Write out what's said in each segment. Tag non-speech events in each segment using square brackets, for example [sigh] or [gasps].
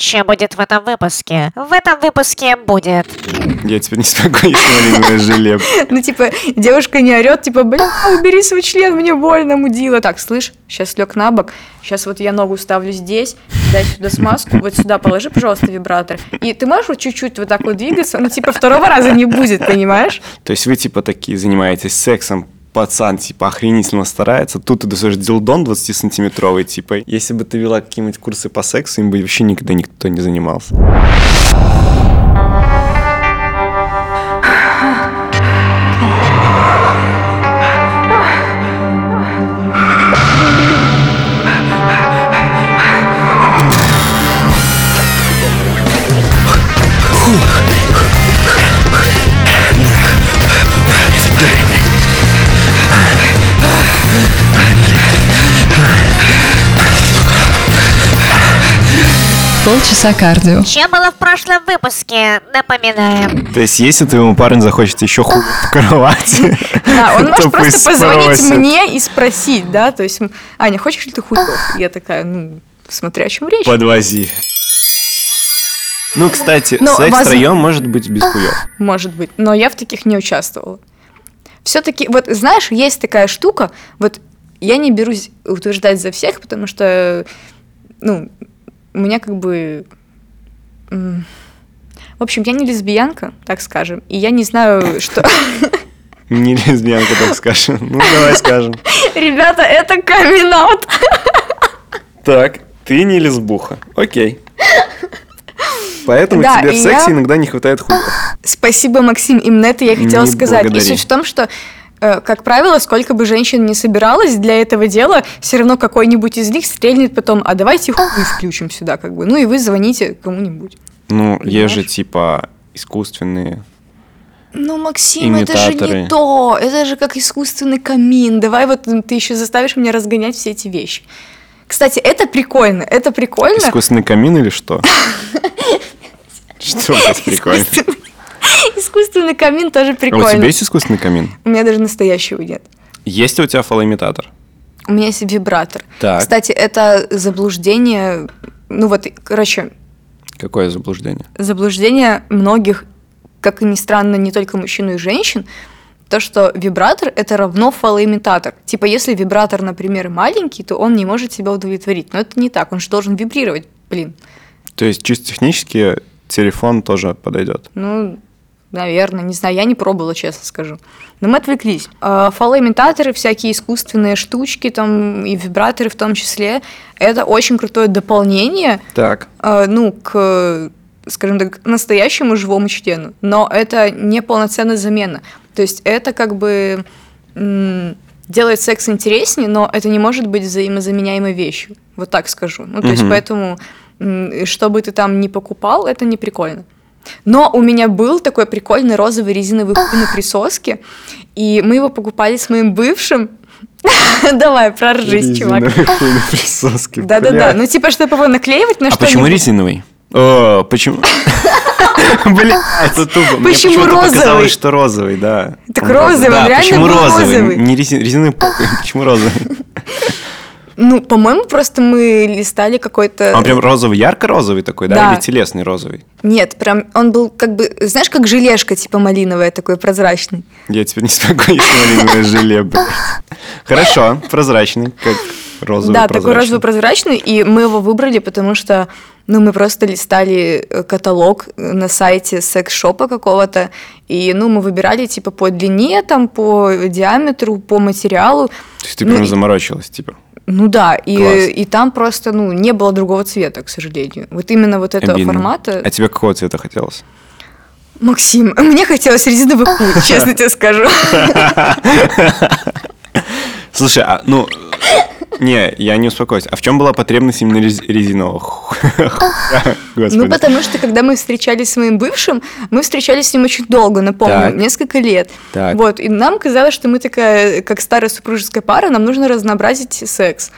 Чем будет в этом выпуске? В этом выпуске будет... Я теперь не смогу есть малиновое желе. Ну, типа, девушка не орет, типа, бля, убери свой член, мне больно, мудила. Так, слышь, сейчас лег на бок, сейчас вот я ногу ставлю здесь, дай сюда смазку, вот сюда положи, пожалуйста, вибратор. И ты можешь вот чуть-чуть вот так вот двигаться, ну, типа, второго раза не будет, понимаешь? То есть вы, типа, такие занимаетесь сексом, пацан, типа, охренительно старается, тут ты достаешь дилдон 20-сантиметровый, типа, если бы ты вела какие-нибудь курсы по сексу, им бы вообще никогда никто не занимался. Полчаса кардио. Чем было в прошлом выпуске? Напоминаем. То есть, если твоему парню захочет еще хуй в [laughs] кровати, Да, он может просто позвонить мне и спросить, да, то есть, Аня, хочешь ли ты хуйков? Я такая, ну, смотря о чем речь. Подвози. Ну, кстати, Ну, секс воз- втроем может быть без хуев. Может быть, но я в таких не участвовала. Все-таки, вот знаешь, есть такая штука, вот я не берусь утверждать за всех, потому что, ну, у меня как бы... В общем, я не лесбиянка, так скажем, и я не знаю, что... [laughs] Не лесбиянка, так скажем. Ну, давай скажем. [laughs] Ребята, это камин [laughs] Так, ты не лесбуха. Окей. Поэтому Да, тебе в сексе я- иногда не хватает хуев. Спасибо, Максим, именно это я хотела Не сказать. благодари. И суть в том, что, как правило, сколько бы женщин не собиралась для этого дела, все равно какой-нибудь из них стрельнет потом, а давайте хуй включим сюда, как бы. Ну и вы звоните кому-нибудь. Ну, есть же Понимаешь? типа искусственные. Ну, Максим, это же Имитаторы. не то. Это же как искусственный камин. Давай вот ты еще заставишь меня разгонять все эти вещи. Кстати, это прикольно. Это прикольно. Искусственный камин или что? [laughs] Что здесь прикольно? [laughs] Искусственный камин тоже А у прикольно. тебя есть искусственный камин? У меня даже настоящего нет. Есть ли у тебя фалоимитатор? У меня есть вибратор. Так. Кстати, это заблуждение. Ну вот, короче, Какое заблуждение? заблуждение многих, как ни странно, не только мужчин и женщин, то, что вибратор это равно фалоимитатор. Типа, если вибратор, например, маленький, то он не может себя удовлетворить. Но это не так, он же должен вибрировать, блин. То есть чисто технически телефон тоже подойдет. Ну, наверное, не знаю, я не пробовала, честно скажу. Но мы отвлеклись. А, Фалоимитаторы, всякие искусственные штучки, там и вибраторы в том числе, это очень крутое дополнение Так. э, ну, к, скажем так, настоящему живому члену, но это не полноценная замена. То есть это как бы делает секс интереснее, но это не может быть взаимозаменяемой вещью. Вот так скажу. Ну, то есть Мгм. поэтому, что бы ты там ни покупал, это не прикольно. Но у меня был такой прикольный розовый резиновый хуй на присоске, и мы его покупали с моим бывшим. [laughs] Давай, проржись, чувак. Резиновый [laughs] Да-да-да, ну типа, чтобы его наклеивать на А что-нибудь. почему резиновый? О, почему? [laughs] Бля, это тупо. Почему розовый? показалось, что розовый, да. Так розовый, он реально почему был розовый? розовый. Не резин- резиновый почему розовый? Ну, по-моему, просто мы листали какой-то... Он прям розовый, ярко-розовый такой, да? Да. Или телесный розовый? Нет, прям он был как бы, знаешь, как желешка, типа малиновая, такой прозрачный. Я теперь не смогу есть малиновое желе. Хорошо, прозрачный, как розовый да, такой розовый прозрачный, и мы его выбрали, потому что, ну, мы просто листали э, каталог на сайте секс-шопа какого-то, и, ну, мы выбирали, типа, по длине, там, по диаметру, по материалу. То есть ты Ну прям заморочилась, типа. Ну да, и, Класс. и там просто, ну, не было другого цвета, к сожалению. Вот именно вот этого обидно. формата. А тебе какого цвета хотелось? Максим, [laughs] мне хотелось резиновый хуй, честно тебе скажу. [laughs] [laughs] Слушай, а, ну, не, я не успокоюсь. А в чем была потребность именно рез- резинового? Ну, потому что, когда мы встречались с моим бывшим, мы встречались с ним очень долго, напомню, несколько лет. Вот, и нам казалось, что мы такая, как старая супружеская пара, нам нужно разнообразить секс.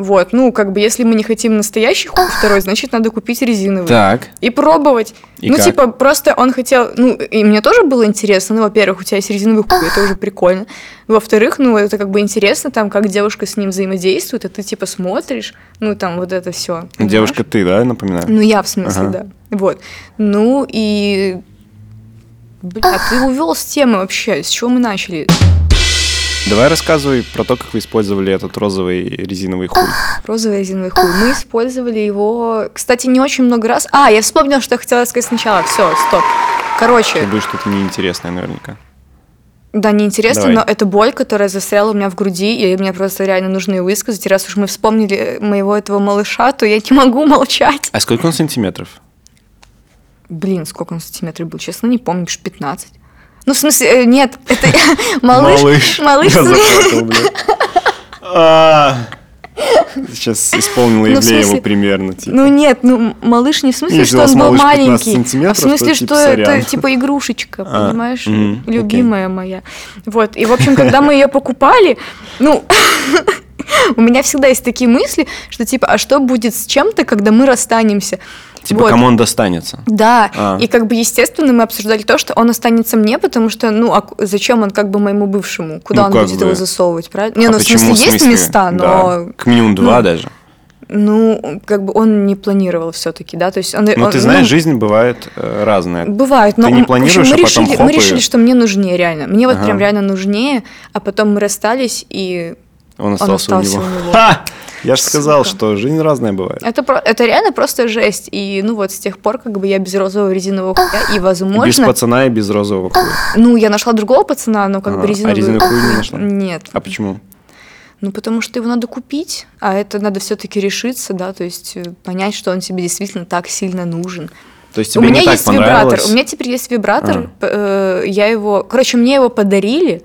Вот, ну, как бы, если мы не хотим настоящий хуй второй, значит, надо купить резиновый. Так. И пробовать. И ну, как? типа, просто он хотел... Ну, и мне тоже было интересно. Ну, во-первых, у тебя есть резиновый хуй, это уже прикольно. Во-вторых, ну, это как бы интересно, там, как девушка с ним взаимодействует, а ты, типа, смотришь, ну, там, вот это все. Девушка ты, да, напоминаю? Ну, я в смысле, Ага. да. Вот. Ну, и... Бля, ты увел с темы вообще. С чего мы начали? Давай рассказывай про то, как вы использовали этот розовый резиновый хуй. [gasps] Розовый резиновый хуй. Мы использовали его, кстати, не очень много раз. А, я вспомнила, что я хотела сказать сначала. Все, стоп. Короче, Это будет что-то неинтересное наверняка. Да, неинтересно, Давай. но это боль, которая застряла у меня в груди, и мне просто реально нужно ее высказать. И раз уж мы вспомнили моего этого малыша, то я не могу молчать. А сколько он сантиметров? Блин, сколько он сантиметров был? Честно, не помню, уж 15. Ну, в смысле, э, нет, [laughs] это малыш. Малыш. [laughs] А. Сейчас исполнил Ну, в Ивлееву смысле- примерно. типа. Ну нет, ну малыш не в смысле, что у вас он был малыш 15 маленький, а в смысле, то, что типа, это сорян. типа игрушечка, [laughs] А, понимаешь, окей. любимая моя. Вот, и в общем, когда мы ее покупали, ну, у меня всегда есть такие мысли, что типа, а что будет с чем-то, когда мы расстанемся? Типа, Вот. кому он достанется? Да, А. и как бы естественно мы обсуждали то, что он останется мне, потому что, ну, а зачем он как бы моему бывшему? Куда Ну, он будет бы. его засовывать, правильно? Не, А ну, в почему? смысле, есть смысле? места, но Да. К минимум два ну, даже. Ну, как бы он не планировал все-таки, да, то есть он. Ну, он- ты знаешь, жизнь бывает э, разная. Бывает, но Ты не планируешь, мы а потом решили, хоп, мы и- решили, что мне нужнее реально. Мне вот Ага. прям реально нужнее, а потом мы расстались, и Он остался, остался у него. у него. Ха! Я же сказал, Сука. что жизнь разная бывает. это, про- это реально просто жесть. И ну вот с тех пор как бы я без розового резинового хуя, и И без возможно... пацана и без розового хуя. Ну, я нашла другого пацана, но как А, бы а резиновый... резиновый хуй не нашла? Нет. А почему? Ну, потому что его надо купить, а это надо все-таки решиться, да, то есть э, понять, что он тебе действительно так сильно нужен. То есть у тебе меня не так есть вибратор. У меня теперь есть вибратор. А. э, Я его. Короче, мне его подарили.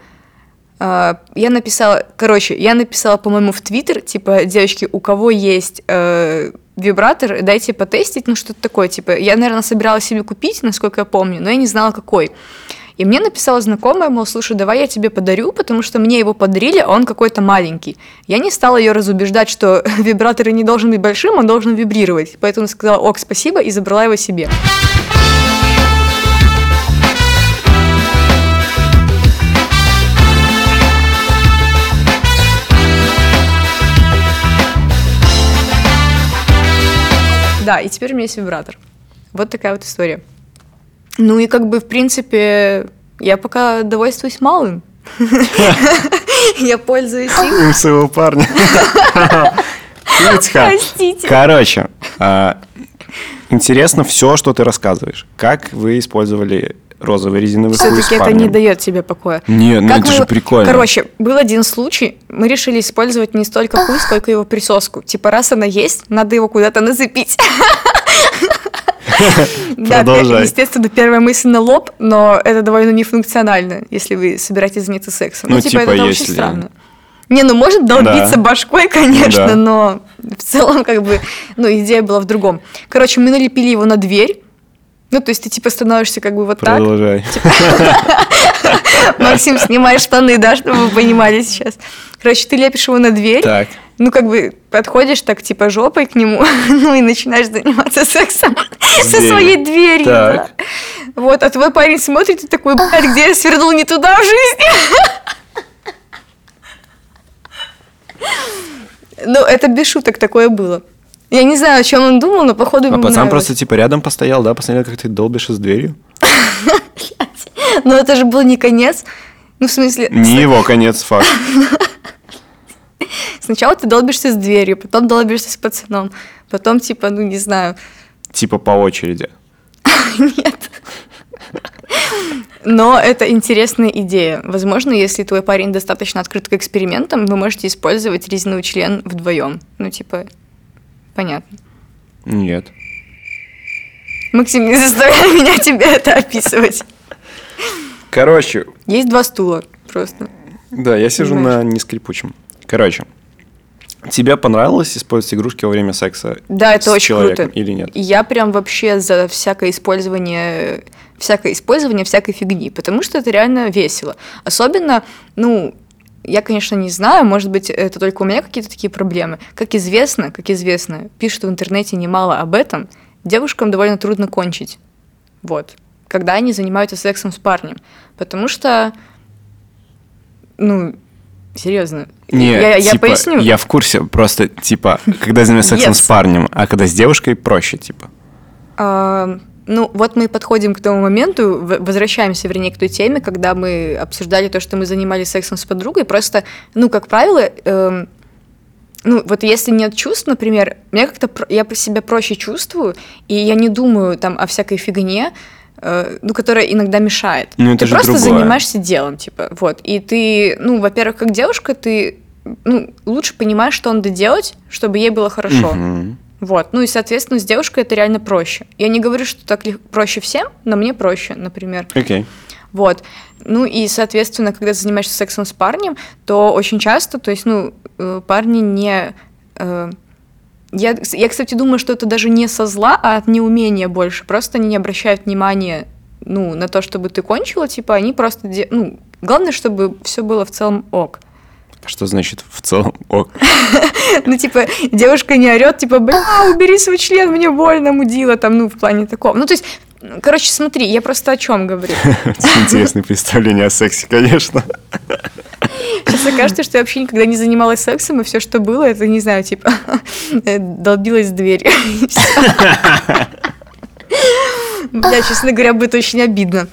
А, Я написала, короче, я написала, по-моему, в Твиттер, типа, девочки, у кого есть э, вибратор, дайте потестить, ну что-то такое, типа, я, наверное, собиралась себе купить, насколько я помню, но я не знала, какой. И мне написала знакомая, мол, слушай, давай я тебе подарю, потому что мне его подарили, а он какой-то маленький. Я не стала ее разубеждать, что [laughs] вибратор не должен быть большим, он должен вибрировать. Поэтому сказала, ок, спасибо, и забрала его себе. Да, и теперь у меня есть вибратор. Вот такая вот история. Ну и как бы, в принципе, я пока довольствуюсь малым. [laughs] Я пользуюсь им. Им своего парня. Простите. Короче, а, интересно все, что ты рассказываешь. Как вы использовали розовый резиновый хуй с Все-таки это не дает тебе покоя. Нет, ну Как это мы же прикольно. Короче, был один случай, мы решили использовать не столько хуй, сколько его присоску. Типа, раз она есть, надо его куда-то нацепить. [laughs] Да, естественно, первая мысль на лоб, но это довольно нефункционально, если вы собираетесь заняться сексом. Ну, Ну, типа, типа, это очень если- странно. Не, ну может долбиться Да. башкой, конечно, Да. но в целом, как бы, ну, идея была в другом. Короче, мы налепили его на дверь. Ну, то есть ты типа становишься как бы вот так. Продолжай. [laughs] Максим, снимай штаны, да, чтобы вы понимали сейчас. Короче, ты лепишь его на дверь, Так. ну, как бы подходишь так, типа, жопой к нему, [laughs] ну, и начинаешь заниматься сексом со своей дверью. Так. да. Вот, а твой парень смотрит и такой, блядь, где я свернул не туда в жизни? [laughs] Ну, это без шуток такое было. Я не знаю, о чем он думал, но походу А пацан просто типа рядом постоял, да, посмотрел, как ты долбишь с дверью. [laughs] Но это же был не конец. Ну, в смысле, Не его конец, [laughs] факт. сначала ты долбишься с дверью, потом долбишься с пацаном, потом, типа, ну, не знаю, Типа по очереди. [laughs] Нет. Но это интересная идея. Возможно, если твой парень достаточно открыт к экспериментам, вы можете использовать резиновый член вдвоем. Ну, типа, понятно. Нет. Максим, не заставляй меня тебе это описывать. Короче, Есть два стула просто. да, я сижу Знаешь. на нескрипучем. Короче, тебе понравилось использовать игрушки во время секса? Да, это с очень человеком круто. Или нет? Я прям вообще за всякое использование, всякое использование всякой фигни, потому что это реально весело. Особенно, ну, я, конечно, не знаю, может быть, это только у меня какие-то такие проблемы. Как известно, как известно, пишут в интернете немало об этом, девушкам довольно трудно кончить. Вот. Когда они занимаются сексом с парнем. Потому что, ну, серьезно. Не, я, я типа, поясню. Я в курсе, просто, типа, когда я занимаюсь сексом Yes. с парнем, а когда с девушкой проще, типа. А, ну, вот мы подходим к тому моменту, возвращаемся, вернее, к той теме, когда мы обсуждали то, что мы занимались сексом с подругой. Просто, ну, как правило, эм, ну, вот если нет чувств, например, мне как-то я про себя проще чувствую, и я не думаю там о всякой фигне, э, ну, которая иногда мешает. Ну, это ты же просто другое. занимаешься делом, типа, вот. И ты, ну, во-первых, как девушка, ты ну, лучше понимаешь, что надо делать, чтобы ей было хорошо. Мгм. Вот, ну и, соответственно, с девушкой это реально проще. Я не говорю, что так лег- проще всем, но мне проще, например. Окей. Вот. Ну и, соответственно, когда ты занимаешься сексом с парнем, то очень часто, то есть, ну, э, парни не... э, Я, я, кстати, думаю, что это даже не со зла, а от неумения больше. Просто они не обращают внимания, ну, на то, чтобы ты кончила, типа, они просто... де- Ну, главное, чтобы все было в целом ок. А Что значит в целом ок? [laughs] Ну, типа, девушка не орет, типа, бля, убери свой член, мне больно, мудила, там, ну, в плане такого. Ну, то есть, короче, смотри, я просто о чем говорю. [laughs] Интересное представление о сексе, конечно. Сейчас окажется, что я вообще никогда не занималась сексом, и все, что было, это, не знаю, типа, [laughs] долбилась в дверь. Бля, честно говоря, будет очень обидно.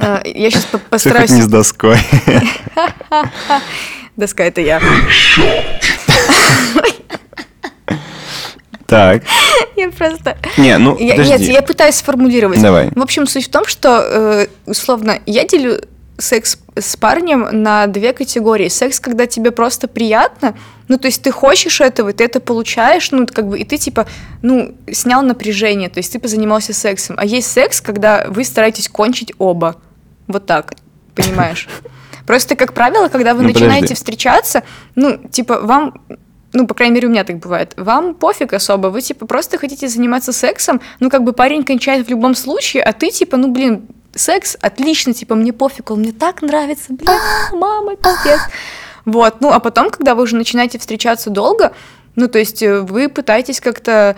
А, Я сейчас Все постараюсь... не с доской. [laughs] Доска, это я. Так. Я просто... Не, ну, Я- нет, подожди. я пытаюсь сформулировать. Давай. В общем, суть в том, что, э, условно, я делю секс с парнем на две категории. Секс, когда тебе просто приятно, ну, то есть ты хочешь этого, ты это получаешь, ну, как бы, и ты, типа, ну, снял напряжение, то есть ты позанимался сексом. А есть секс, когда вы стараетесь кончить оба. Вот так, понимаешь? [laughs] Просто, как правило, когда вы Ну, начинаете подожди. встречаться, ну, типа, вам ну, по крайней мере, у меня так бывает. Вам пофиг особо, вы, типа, просто хотите заниматься сексом, ну, как бы парень кончает в любом случае, а ты, типа, ну, блин, секс отлично, типа, мне пофиг, он мне так нравится, блин, [gasps] мама, пиздец. Вот, ну, а потом, когда вы уже начинаете встречаться долго, ну, то есть э, вы пытаетесь как-то,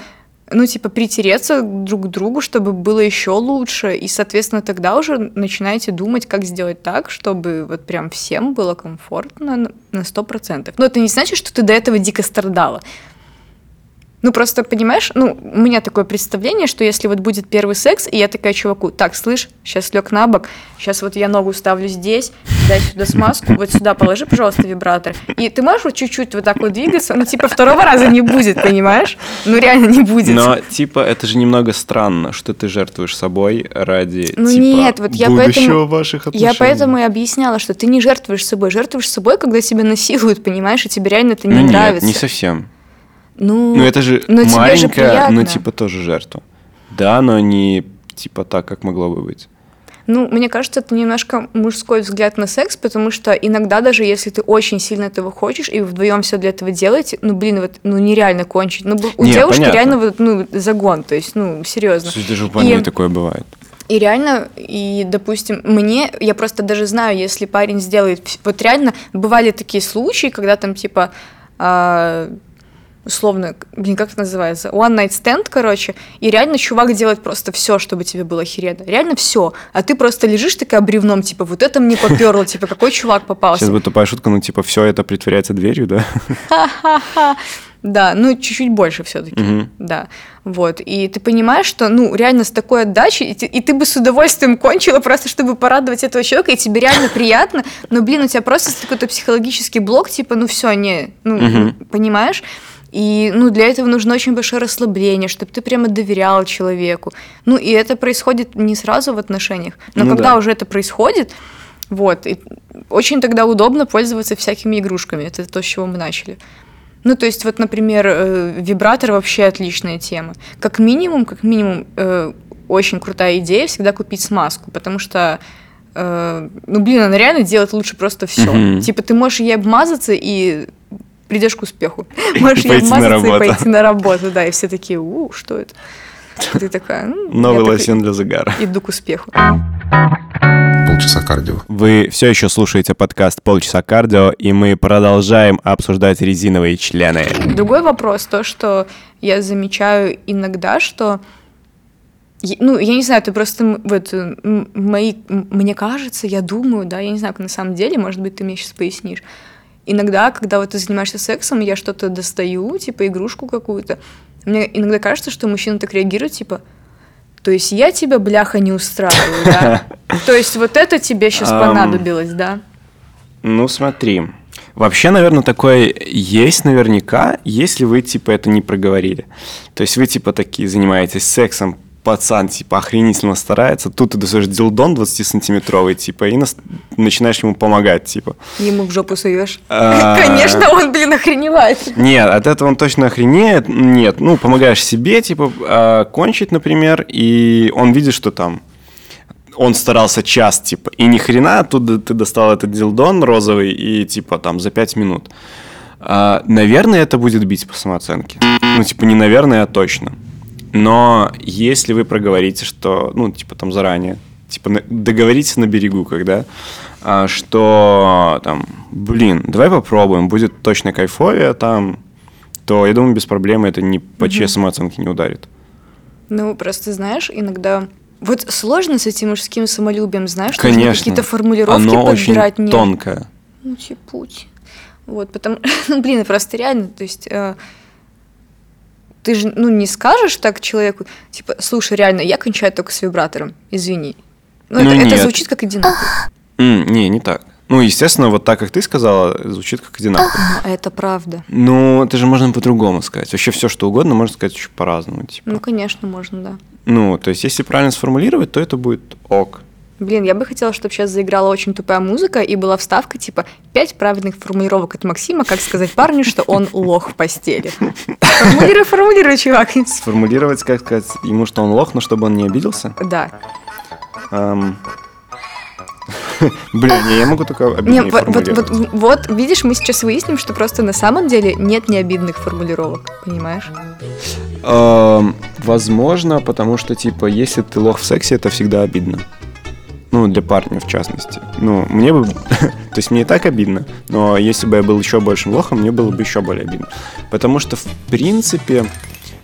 ну, типа, притереться друг к другу, чтобы было еще лучше, и, соответственно, тогда уже начинаете думать, как сделать так, чтобы вот прям всем было комфортно на- на 100%. Но это не значит, что ты до этого дико страдала. Ну, просто, понимаешь, ну, у меня такое представление, что если вот будет первый секс, и я такая чуваку, так, слышь, сейчас лег на бок, сейчас вот я ногу ставлю здесь, дай сюда смазку, вот сюда положи, пожалуйста, вибратор. И ты можешь вот чуть-чуть вот так вот двигаться, ну, типа, второго раза не будет, понимаешь? Ну, реально не будет. Но, типа, это же немного странно, что ты жертвуешь собой ради, Ну типа, нет, вот я будущего поэтому- ваших отношений. Я поэтому и объясняла, что ты не жертвуешь собой, жертвуешь собой, когда тебя насилуют, понимаешь, и тебе реально это не Ну нет, нравится. не совсем. Ну, Ну это же но же маленькая, приятно. ну типа тоже жертва. Да, но не типа так, как могло бы быть. Ну, мне кажется, это немножко мужской взгляд на секс, потому что иногда даже если ты очень сильно этого хочешь и вдвоем все для этого делаете, ну, блин, вот, ну, нереально кончить. Ну, у Не, девушки понятно. реально вот, ну, загон, то есть, ну, серьезно. Слушай, даже у парней И- такое бывает. И реально, и, допустим, мне, я просто даже знаю, если парень сделает, вот реально бывали такие случаи, когда там, типа, а, условно, блин, как это называется, one night stand, короче, и реально чувак делает просто все, чтобы тебе было охеренно, реально все, а ты просто лежишь такая бревном, типа, вот это мне поперло, типа, какой чувак попался. Сейчас будет тупая шутка, ну типа все это притворяется дверью, да? Да, ну чуть-чуть больше все-таки, Мгм. да, вот. И ты понимаешь, что, ну, реально с такой отдачей, и ты, и ты бы с удовольствием кончила просто, чтобы порадовать этого человека, и тебе реально приятно, но, блин, у тебя просто какой-то психологический блок, типа, ну все, не, ну, Мгм. понимаешь? И, ну, для этого нужно очень большое расслабление, чтобы ты прямо доверял человеку. Ну, и это происходит не сразу в отношениях, но Ну когда да. уже это происходит, вот, и очень тогда удобно пользоваться всякими игрушками. Это то, с чего мы начали. Ну, то есть, вот, например, э, вибратор вообще отличная тема. Как минимум, как минимум, э, очень крутая идея всегда купить смазку, потому что э, ну, блин, она реально делает лучше просто все. Мгм. Типа, ты можешь ей обмазаться и придешь к успеху. [laughs] [laughs] Можешь пойти на обмазаться и работу. пойти на работу, да, и все такие, у, что это? И [laughs] Ты такая, «М, Новый лосьон для загара. Иду к успеху. полчаса кардио. Вы все еще слушаете подкаст «Полчаса кардио», и мы продолжаем обсуждать резиновые члены. Другой вопрос, то, что я замечаю иногда, что ну, я не знаю, это просто вот мои, мне кажется, я думаю, да, я не знаю, как на самом деле, может быть, ты мне сейчас пояснишь. Иногда, когда вот ты занимаешься сексом, я что-то достаю, типа игрушку какую-то, мне иногда кажется, что мужчина так реагирует, типа, то есть я тебя, бляха, не устраиваю, да? [laughs] То есть вот это тебе сейчас понадобилось, да? Ну, смотри. Вообще, наверное, такое есть наверняка, если вы, типа, это не проговорили. То есть вы, типа, такие занимаетесь сексом, пацан, типа, охренительно старается, тут ты достаешь дилдон 20-сантиметровый, типа, и нас- начинаешь ему помогать, типа. Ему в жопу суешь. А, [laughs] Конечно, он, блин, охреневает. Нет, от этого он точно охренеет. Нет, ну, помогаешь себе, типа, а, кончить, например, и он видит, что там он старался час, типа, и ни хрена оттуда ты достал этот дилдон розовый и, типа, там, за пять минут. А, наверное, это будет бить по самооценке. Ну, типа, не наверное, а точно. Но если вы проговорите, что, ну, типа, там, заранее, типа, договоритесь на берегу, когда, а, что, там, блин, давай попробуем, будет точно кайфовее там, то, я думаю, без проблем это ни по чьей самооценке не ударит. Ну, просто знаешь, иногда... Вот сложно с этим мужским самолюбием, знаешь, Конечно. какие-то формулировки Оно очень подбирать. не- тонкое. Ну, путь. Вот, потому... [laughs] Ну, блин, просто реально, то есть... э, ты же, ну, не скажешь так человеку, типа, слушай, реально, я кончаю только с вибратором, извини. Ну, Ну, это, это звучит как одинаково. Не, не так. Ну, естественно, вот так, как ты сказала, звучит как одинаково. Но это правда. Ну, это же можно по-другому сказать. Вообще все, что угодно, можно сказать еще по-разному. Типа. Ну, конечно, можно, да. Ну, то есть, если правильно сформулировать, то это будет ок. Блин, я бы хотела, чтобы сейчас заиграла очень тупая музыка и была вставка типа «Пять правильных формулировок от Максима, как сказать парню, что он лох в постели». Формулируй, формулируй, чувак. Сформулировать, как сказать, ему, что он лох, но чтобы он не обиделся. Да. Эм. [laughs] Блин, не, я могу только Не, обиднее вот, вот, формулировать. вот, вот, видишь, мы сейчас выясним, что просто на самом деле нет необидных формулировок, понимаешь? Эм, возможно, потому что, типа, если ты лох в сексе, это всегда обидно. Ну, для парня, в частности. Ну, мне бы... [laughs] То есть мне и так обидно, но если бы я был еще большим лохом, мне было бы еще более обидно. Потому что, в принципе,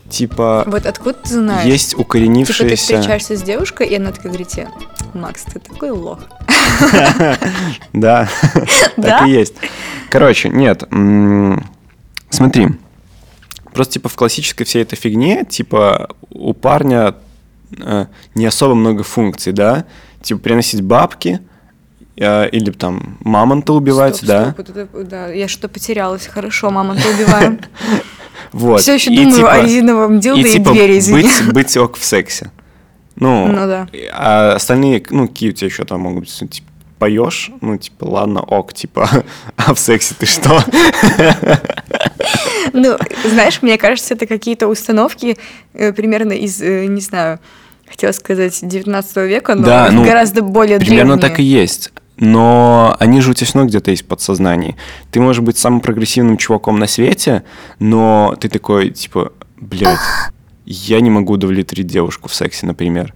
типа, Вот откуда ты знаешь? есть Типа ты укоренившиеся... встречаешься с девушкой, и она такая говорит тебе, Макс, ты такой лох. [laughs] Да, [laughs] так и есть. Короче, нет, смотри, просто типа в классической всей этой фигне, типа у парня э, не особо много функций, да, типа приносить бабки э, или там мамонта убивать, Стоп, да, стоп, это- да, я что потерялась. Хорошо, мама, ты убиваем. [laughs] вот. Все еще И, думаю типа- о резиновом дилдо и, типа, двери, извини. быть, ок в сексе. Ну, Ну да. а остальные, ну, какие у тебя еще там могут быть, типа, поешь, ну, типа, ладно, ок, типа, [laughs] а в сексе ты что? [laughs] Ну, знаешь, мне кажется, это какие-то установки э, примерно из, не знаю, хотела сказать, 19 века, но Да, [laughs] ну, гораздо более Примерно древние. так и есть. Но они же у тебя все равно где-то есть в подсознании. Ты можешь быть самым прогрессивным чуваком на свете, но ты такой, типа, блядь, я не могу удовлетворить девушку в сексе, например.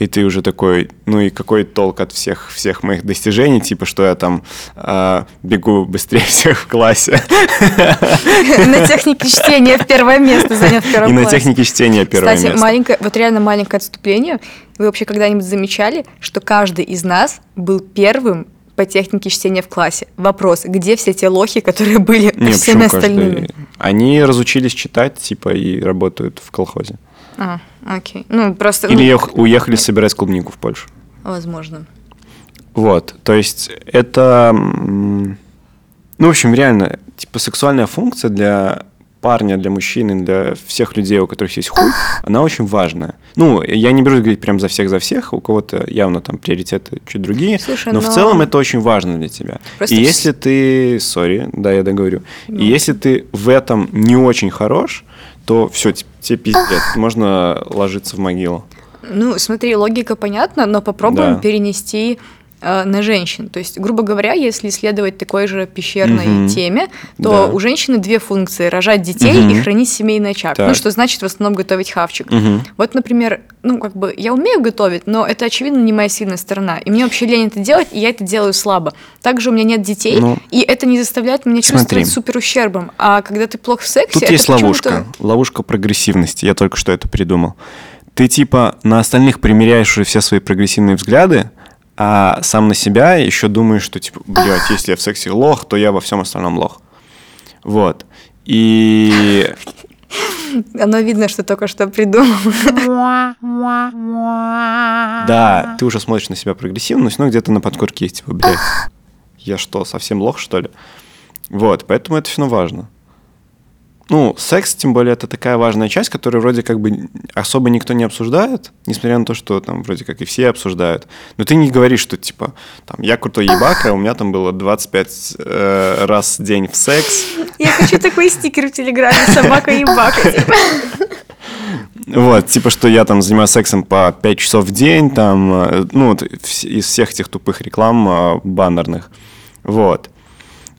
И ты уже такой, ну и какой толк от всех, всех моих достижений, типа, что я там а, бегу быстрее [laughs] всех в классе. На технике чтения в первое место занял в И первом на классе. технике чтения первое Кстати, место. маленькое, вот реально маленькое отступление. Вы вообще когда-нибудь замечали, что каждый из нас был первым по технике чтения в классе? Вопрос, где все те лохи, которые были Не, [laughs] всеми почему каждый? остальными? Они разучились читать, типа, и работают в колхозе. А, окей. Ну, просто... Или ну, уех- уехали собирать клубнику в Польшу. Возможно. Вот, то есть это, ну, в общем, реально, типа сексуальная функция для парня, для мужчины, для всех людей, у которых есть хуй, она очень важная. Ну, я не берусь говорить прям за всех, за всех, у кого-то явно там приоритеты чуть другие, Слушай, но, в но- целом это очень важно для тебя. Просто И вс- если ты, сори, да, я договорю, Ну. и если ты в этом не очень хорош, то все, тебе пиздец, можно ложиться в могилу. Ну, смотри, логика понятна, но попробуем Да. перенести на женщин. То есть, грубо говоря, если исследовать такой же пещерной Мгм. теме, то Да. у женщины две функции: рожать детей Мгм. и хранить семейный очаг. Так. Ну, что значит в основном готовить хавчик. Мгм. Вот, например, ну, как бы я умею готовить, но это, очевидно, не моя сильная сторона. И мне вообще лень это делать, и я это делаю слабо. Также у меня нет детей, Ну, и это не заставляет меня смотри. чувствовать супер ущербом. А когда ты плох в сексе, Тут это есть ловушка. Ловушка прогрессивности. Я только что это придумал. Ты типа на остальных примеряешь уже все свои прогрессивные взгляды, а сам на себя еще думаешь, что типа, блядь, если я в сексе лох, то я во всем остальном лох. Вот. И Оно видно, что только что придумал. да, ты уже смотришь на себя прогрессивно, но все равно где-то на подкорке есть, типа, блядь, я что, совсем лох, что ли? Вот, поэтому это все равно важно. Ну, секс, тем более, это такая важная часть, которую вроде как бы особо никто не обсуждает, несмотря на то, что там вроде как и все обсуждают. Но ты не говоришь, что типа, там, я крутой ебака, у меня там было 25 э, раз в день в секс. Я хочу такой стикер в Телеграме, собака и бака. Вот, типа, что я там занимаюсь сексом по 5 часов в день, там, э, ну, вот из всех этих тупых реклам э, баннерных. Вот.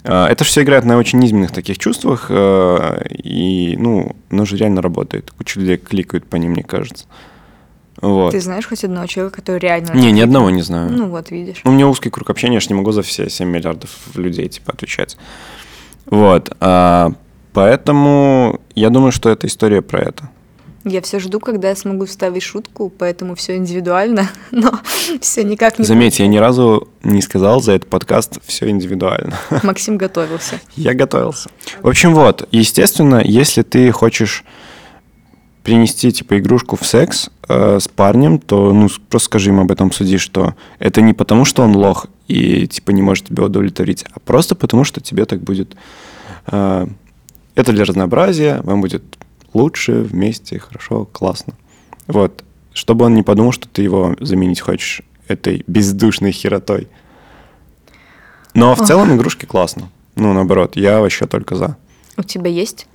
Э, Это все играет на очень низменных таких чувствах, э, и, ну, оно же реально работает. Куча людей кликают по ним, мне кажется. Вот. Ты знаешь хоть одного человека, который реально... Не, ни одного не знаю. Ну вот, видишь. Ну, у меня узкий круг общения, я же не могу за все 7 миллиардов людей, типа, отвечать. Вот. а, поэтому я думаю, что эта история про это. Я все жду, когда я смогу вставить шутку, поэтому все индивидуально, [laughs] но все никак не... Заметь, я ни разу не сказал за этот подкаст все индивидуально. [laughs] Максим готовился. Я готовился. В общем, вот, естественно, если ты хочешь принести, типа, игрушку в секс э, с парнем, то, ну, просто скажи им об этом в суде, что это не потому, что он лох и, типа, не может тебя удовлетворить, а просто потому, что тебе так будет... э, это для разнообразия, вам будет лучше, вместе, хорошо, классно. Вот. Чтобы он не подумал, что ты его заменить хочешь этой бездушной херотой. Но в Ох. целом игрушки классно. Ну, наоборот, я вообще только за. У тебя есть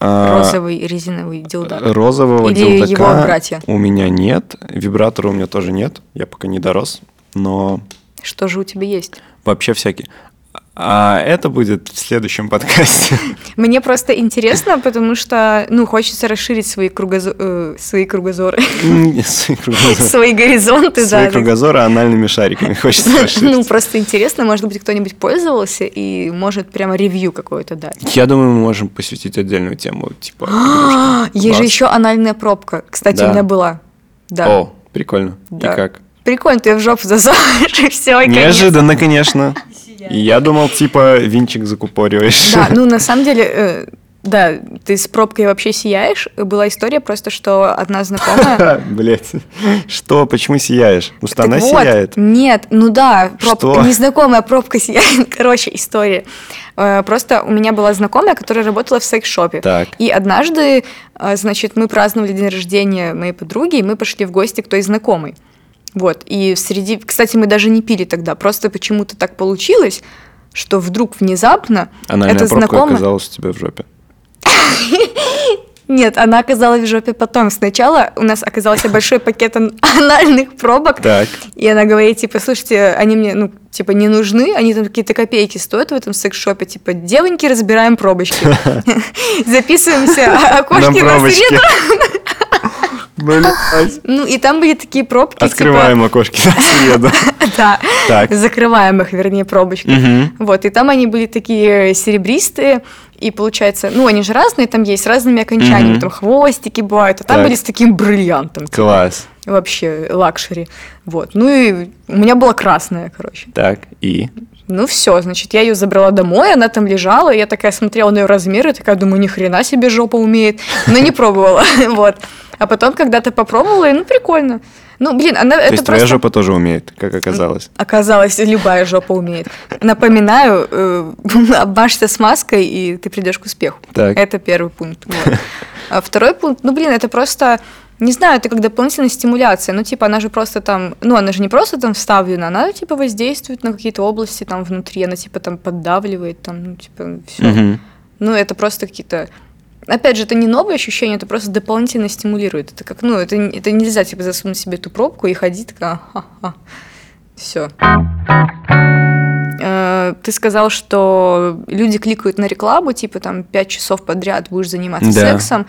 А, розовый резиновый дилдак? Розового Или дилдака его братья? у меня нет. Вибратора у меня тоже нет. Я пока не дорос. Но Что же у тебя есть? вообще всякие. А это будет в следующем подкасте. [laughs] Мне просто интересно, потому что, ну, хочется расширить свои, кругозо- э, свои кругозоры, Свои кругозоры. свои горизонты, Свои да. кругозоры анальными шариками хочется [laughs] Ну, расширить. просто интересно, может быть, кто-нибудь пользовался и может прямо ревью какое-то дать. Я думаю, мы можем посвятить отдельную тему, типа. [gasps] Есть же еще анальная пробка. Кстати, у меня была. Да. О, прикольно. И как? Прикольно, ты в жопу засовываешь, [laughs] и все, и. Неожиданно, конечно. И я думал, типа, винчик закупориваешь. Да, ну на [laughs] самом деле, э, да, ты с пробкой вообще сияешь. Была история просто, что одна знакомая... [laughs] Блять. Что? Почему сияешь? Она вот, сияет. Нет, ну да, пробка, незнакомая пробка сияет. Короче, история. Э, Просто у меня была знакомая, которая работала в секс-шопе. И однажды, э, значит, мы праздновали день рождения моей подруги, и мы пошли в гости к той знакомой. Вот, и среди... Кстати, мы даже не пили тогда, просто почему-то так получилось, что вдруг внезапно Анальная эта пробка знакомая... оказалась у тебя в жопе. [laughs] Нет, она оказалась в жопе потом. Сначала у нас оказался большой пакет ан- [laughs] анальных пробок, Так. и она говорит, типа, слушайте, они мне, ну, типа, не нужны, они там какие-то копейки стоят в этом секс-шопе, типа, девоньки, разбираем пробочки. [laughs] Записываемся, а окошки На на пробочке. среду. [laughs] Ну, и там были такие пробки, типа, Открываем окошки на среду. [laughs] да, Так. закрываем их, вернее, пробочки. Мгм. Вот, и там они были такие серебристые, и получается, ну, они же разные, там есть с разными окончаниями, Мгм. там хвостики бывают, а там Так. были с таким бриллиантом. типа. Класс. вообще luxury. Вот. Ну и у меня была красная, короче. Так, и? Ну все, значит, я ее забрала домой, она там лежала, я такая смотрела на ее размеры, такая думаю, ни хрена себе жопа умеет, но не пробовала, [laughs] вот. А потом когда-то попробовала, и ну прикольно. Ну, блин, она То это есть твоя просто... жопа тоже умеет, как оказалось. Оказалось, любая жопа умеет. Напоминаю, э, [laughs] обмажься смазкой, и ты придешь к успеху. Так. Это первый пункт. вот. [laughs] А второй пункт, ну, блин, это просто, не знаю, это как дополнительная стимуляция. Ну, типа, она же просто там, ну, она же не просто там вставлена, она, типа, воздействует на какие-то области там внутри, она, типа, там поддавливает, там, ну, типа, все. Мгм. Ну, это просто какие-то... Опять же, это не новые ощущения, это просто дополнительно стимулирует. Это как, ну, это, это нельзя, типа, засунуть себе эту пробку и ходить такая, «Ха-ха». Все. Ты сказал, что люди кликают на рекламу, типа там 5 часов подряд будешь заниматься Да. сексом.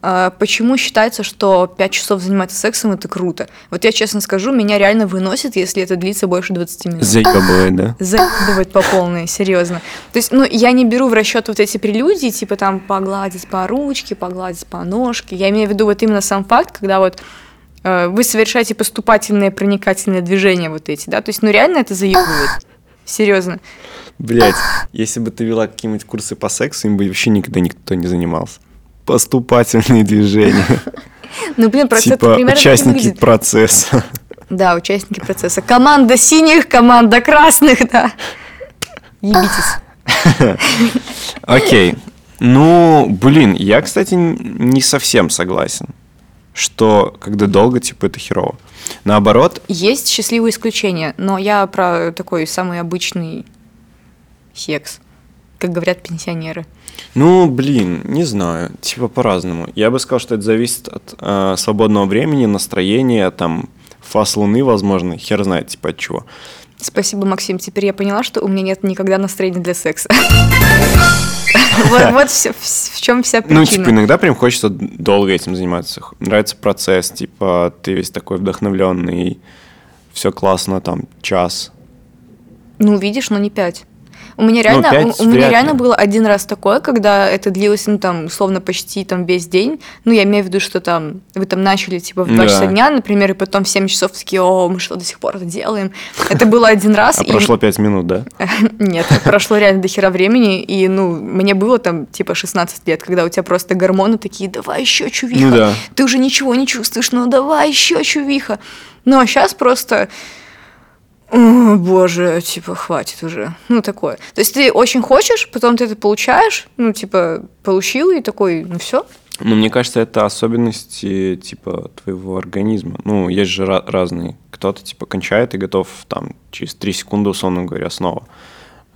А Почему считается, что 5 часов заниматься сексом это круто? Вот я честно скажу, меня реально выносит, если это длится больше 20 минут. Заебывает, да? Закидывать по полной, серьезно. То есть, ну, я не беру в расчет вот эти прелюдии, типа там погладить по ручке, погладить по ножке. Я имею в виду вот именно сам факт, когда вот э, вы совершаете поступательные, проникательные движения вот эти, да, то есть, ну, реально это заебывает. Серьезно. Блять, если бы ты вела какие-нибудь курсы по сексу, им бы вообще никогда никто не занимался. Поступательные движения. Ну, блин, это Типа примерно участники процесса. Да, участники процесса. Команда синих, команда красных, да. Ебитесь. Окей. Ну, блин, я, кстати, не совсем согласен, что когда долго, типа, это херово. Наоборот, Есть счастливые исключения, но я про такой самый обычный секс, как говорят пенсионеры. Ну, блин, не знаю, типа по-разному. Я бы сказал, что это зависит от э, свободного времени, настроения, там, фаз луны, возможно, хер знает, типа, от чего. Спасибо, Максим. Теперь я поняла, что у меня нет никогда настроения для секса. [laughs] Вот в чем вся Ну, типа, причина. иногда прям хочется долго этим заниматься. Нравится процесс, типа, ты весь такой вдохновленный, все классно, там, час. Ну, видишь, но не пять. У меня Ну, реально, пять у, у меня реально ли. было один раз такое, когда это длилось, ну, там, условно, почти там весь день. Ну, я имею в виду, что там вы там начали, типа, в 2 Да. часа дня, например, и потом в 7 часов такие, о, мы что, до сих пор это делаем? Это было один раз. А и- прошло пять минут, да? [laughs] Нет, прошло реально до хера времени, и, ну, мне было там, типа, 16 лет, когда у тебя просто гормоны такие, давай еще чувиха, Ну да. ты уже ничего не чувствуешь, ну давай еще чувиха. Ну, а сейчас просто, боже, типа, хватит уже, ну, такое. То есть ты очень хочешь, потом ты это получаешь, ну, типа, получил, и такой, ну, все. Ну, мне кажется, это особенности, типа, твоего организма. Ну, есть же ra- разные. Кто-то, типа, кончает и готов, там, через 3 секунды, условно говоря, снова.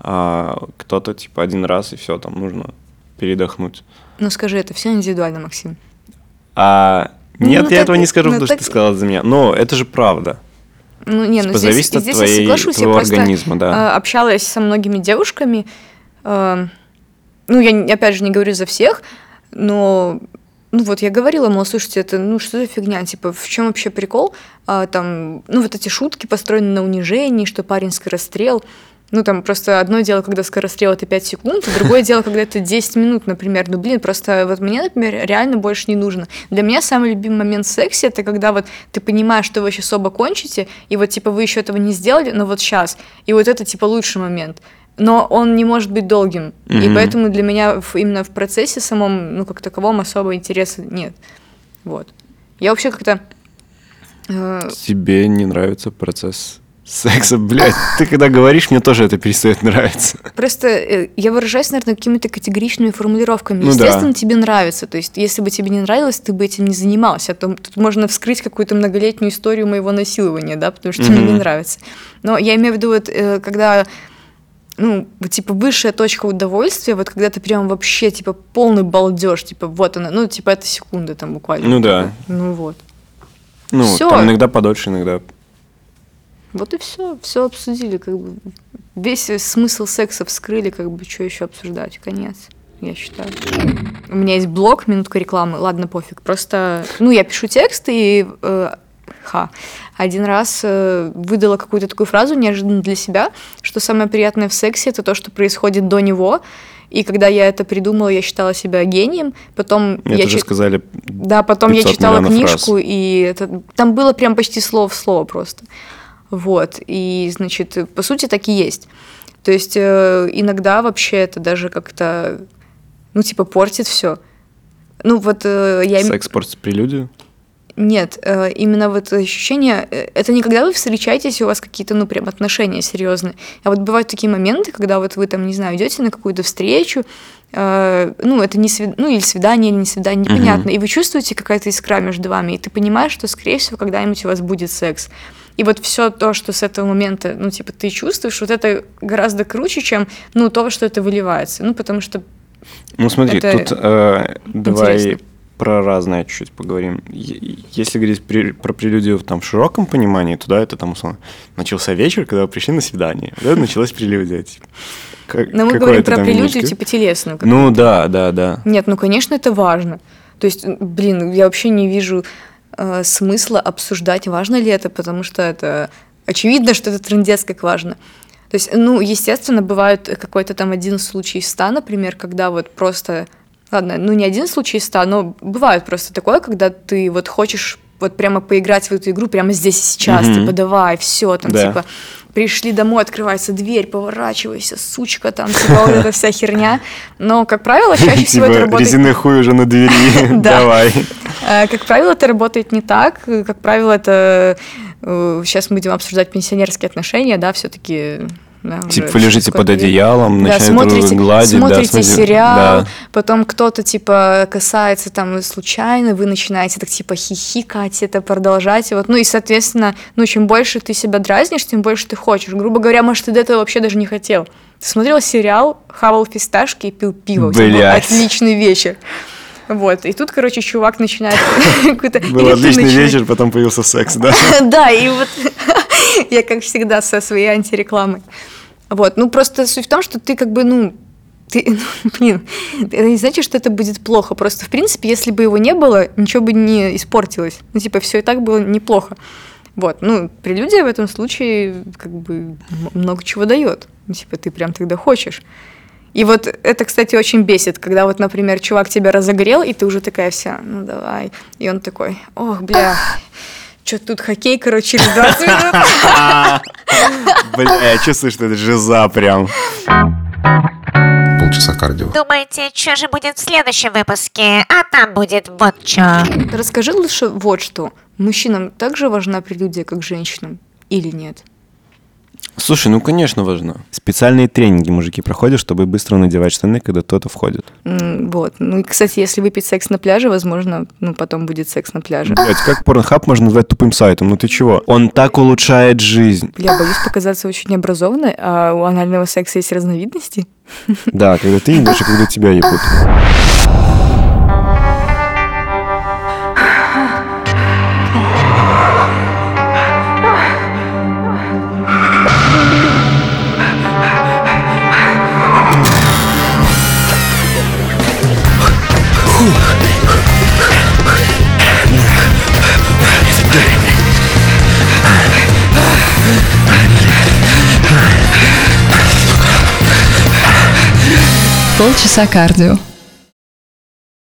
А кто-то, типа, один раз, и все, там, нужно передохнуть. Ну, скажи, это все индивидуально, Максим. А нет, Ну, я так- этого не скажу, ну, потому что так- ты сказала за меня. Но это же правда. Ну, не, ну Типа, здесь, зависит от здесь твоей- я соглашусь, твоего я просто организма, да. э, общалась со многими девушками. э, ну, я опять же не говорю за всех, но ну вот я говорила, мол, слушайте, это ну что за фигня, типа в чем вообще прикол? А, там, ну вот эти шутки построены на унижении, что парень скорострел. Ну, там просто одно дело, когда скорострел это 5 секунд, а другое дело, когда это 10 минут, например. Ну, блин, просто вот мне, например, реально больше не нужно. Для меня самый любимый момент в сексе это когда вот ты понимаешь, что вы сейчас оба кончите, и вот типа вы еще этого не сделали, но вот сейчас. И вот это типа лучший момент. Но он не может быть долгим. И Мгм. поэтому для меня в- именно в процессе самом, ну, как таковом особо интереса нет. Вот. Я вообще как-то... э, Тебе не нравится процесс секса, блядь. Ты когда говоришь, мне тоже это перестает нравиться. Просто э, я выражаюсь, наверное, какими-то категоричными формулировками. Ну да. Естественно, тебе нравится. То есть, если бы тебе не нравилось, ты бы этим не занимался. А то тут можно вскрыть какую-то многолетнюю историю моего насилования, да, потому что тебе не Мгм. нравится. Но я имею в виду, вот, э, когда ну, типа, высшая точка удовольствия, вот когда ты прям вообще, типа, полный балдеж, типа, вот она, ну, типа, это секунда там буквально. Ну да. Ну вот. Ну, Всё. там иногда подольше, иногда Вот и все, все обсудили, как бы. Весь смысл секса вскрыли, как бы, что еще обсуждать, конец, я считаю. У меня есть блог, минутка рекламы, ладно, пофиг, просто, ну, я пишу текст и, э, ха, один раз э, выдала какую-то такую фразу неожиданно для себя, что самое приятное в сексе это то, что происходит до него, и когда я это придумала, я считала себя гением, потом мне я тоже чит- сказали. да, потом я 500 читала книжку, и это, там было прям почти слово в слово просто. Вот, и, значит, по сути, так и есть. То есть э, иногда вообще это даже как-то, ну, типа, портит все. Ну, вот э, я... Секс портит прелюдию? Нет, э, именно вот ощущение, это не когда вы встречаетесь, и у вас какие-то, ну, прям отношения серьезные. А вот бывают такие моменты, когда вот вы там, не знаю, идете на какую-то встречу, э, ну, это не свид... ну, или свидание, или не свидание, непонятно, и вы чувствуете какая-то искра между вами, и ты понимаешь, что, скорее всего, когда-нибудь у вас будет секс. И вот все то, что с этого момента, ну, типа, ты чувствуешь, вот это гораздо круче, чем, ну, то, что это выливается. Ну, потому что Ну смотри, Это тут э, давай про разное чуть-чуть поговорим. Если говорить при- про прелюдию там, в широком понимании, то да, это там, условно, начался вечер, когда вы пришли на свидание. Это началась прелюдия. Типа. Как- Но мы говорим про прелюдию, немножко- типа телесную. Ну да, да, да. Нет, ну, конечно, это важно. То есть, блин, я вообще не вижу э, смысла обсуждать, важно ли это, потому что это очевидно, что это трендец как важно. То есть, ну, естественно, бывает какой-то там один случай из ста, например, когда вот просто... Ладно, ну не один случай из ста, но бывает просто такое, когда ты вот хочешь вот прямо поиграть в эту игру прямо здесь и сейчас, Мгм. типа давай, все, там Да. типа пришли домой, открывается дверь, поворачивайся, сучка, там типа вот эта вся херня. Но, как правило, чаще всего это Типа работает... резиновый хуй уже на двери. [laughs] Да. Давай. Э, Как правило, это работает не так. Э, Как правило, это сейчас мы будем обсуждать пенсионерские отношения, да, все-таки. Типа вы лежите под одеялом, да, смотрите, гладить. да, смотрите смотрите- сериал, да. потом кто-то типа касается там случайно, вы начинаете так типа хихикать, это продолжать, вот, ну и соответственно, ну чем больше ты себя дразнишь, тем больше ты хочешь. Грубо говоря, может ты до этого вообще даже не хотел. Ты смотрел сериал, хавал фисташки и пил пиво. Блядь. отличный вечер. Вот, и тут, короче, чувак начинает [laughs] какой-то... Был отличный вечер, потом появился секс, да? [laughs] Да, и вот [laughs] я, как всегда, со своей антирекламой. Вот, ну просто суть в том, что ты как бы, ну, ты, ну, блин, это не значит, что это будет плохо. Просто, в принципе, если бы его не было, ничего бы не испортилось. Ну, типа, все и так было неплохо. Вот, ну, прелюдия в этом случае как бы много чего дает. Ну, типа, ты прям тогда хочешь. И вот это, кстати, очень бесит, когда вот, например, чувак тебя разогрел, и ты уже такая вся, ну давай. И он такой, ох, бля, что тут хоккей, короче, через 20 минут. Бля, я чувствую, что это жиза прям. Полчаса кардио. Думаете, что же будет в следующем выпуске? А там будет вот что. Расскажи лучше вот что. Мужчинам также важна прелюдия, как женщинам? Или нет? Слушай, ну конечно важно. Специальные тренинги мужики проходят, чтобы быстро надевать штаны, когда кто-то входит. М, Вот. Ну и, кстати, если выпить секс на пляже, возможно, ну потом будет секс на пляже. Блять, как порнхаб можно назвать тупым сайтом? Ну ты чего? Он так улучшает жизнь. Я боюсь показаться очень необразованной, а у анального секса есть разновидности. Да, когда ты ебешь, [laughs] и когда тебя ебут. Полчаса кардио.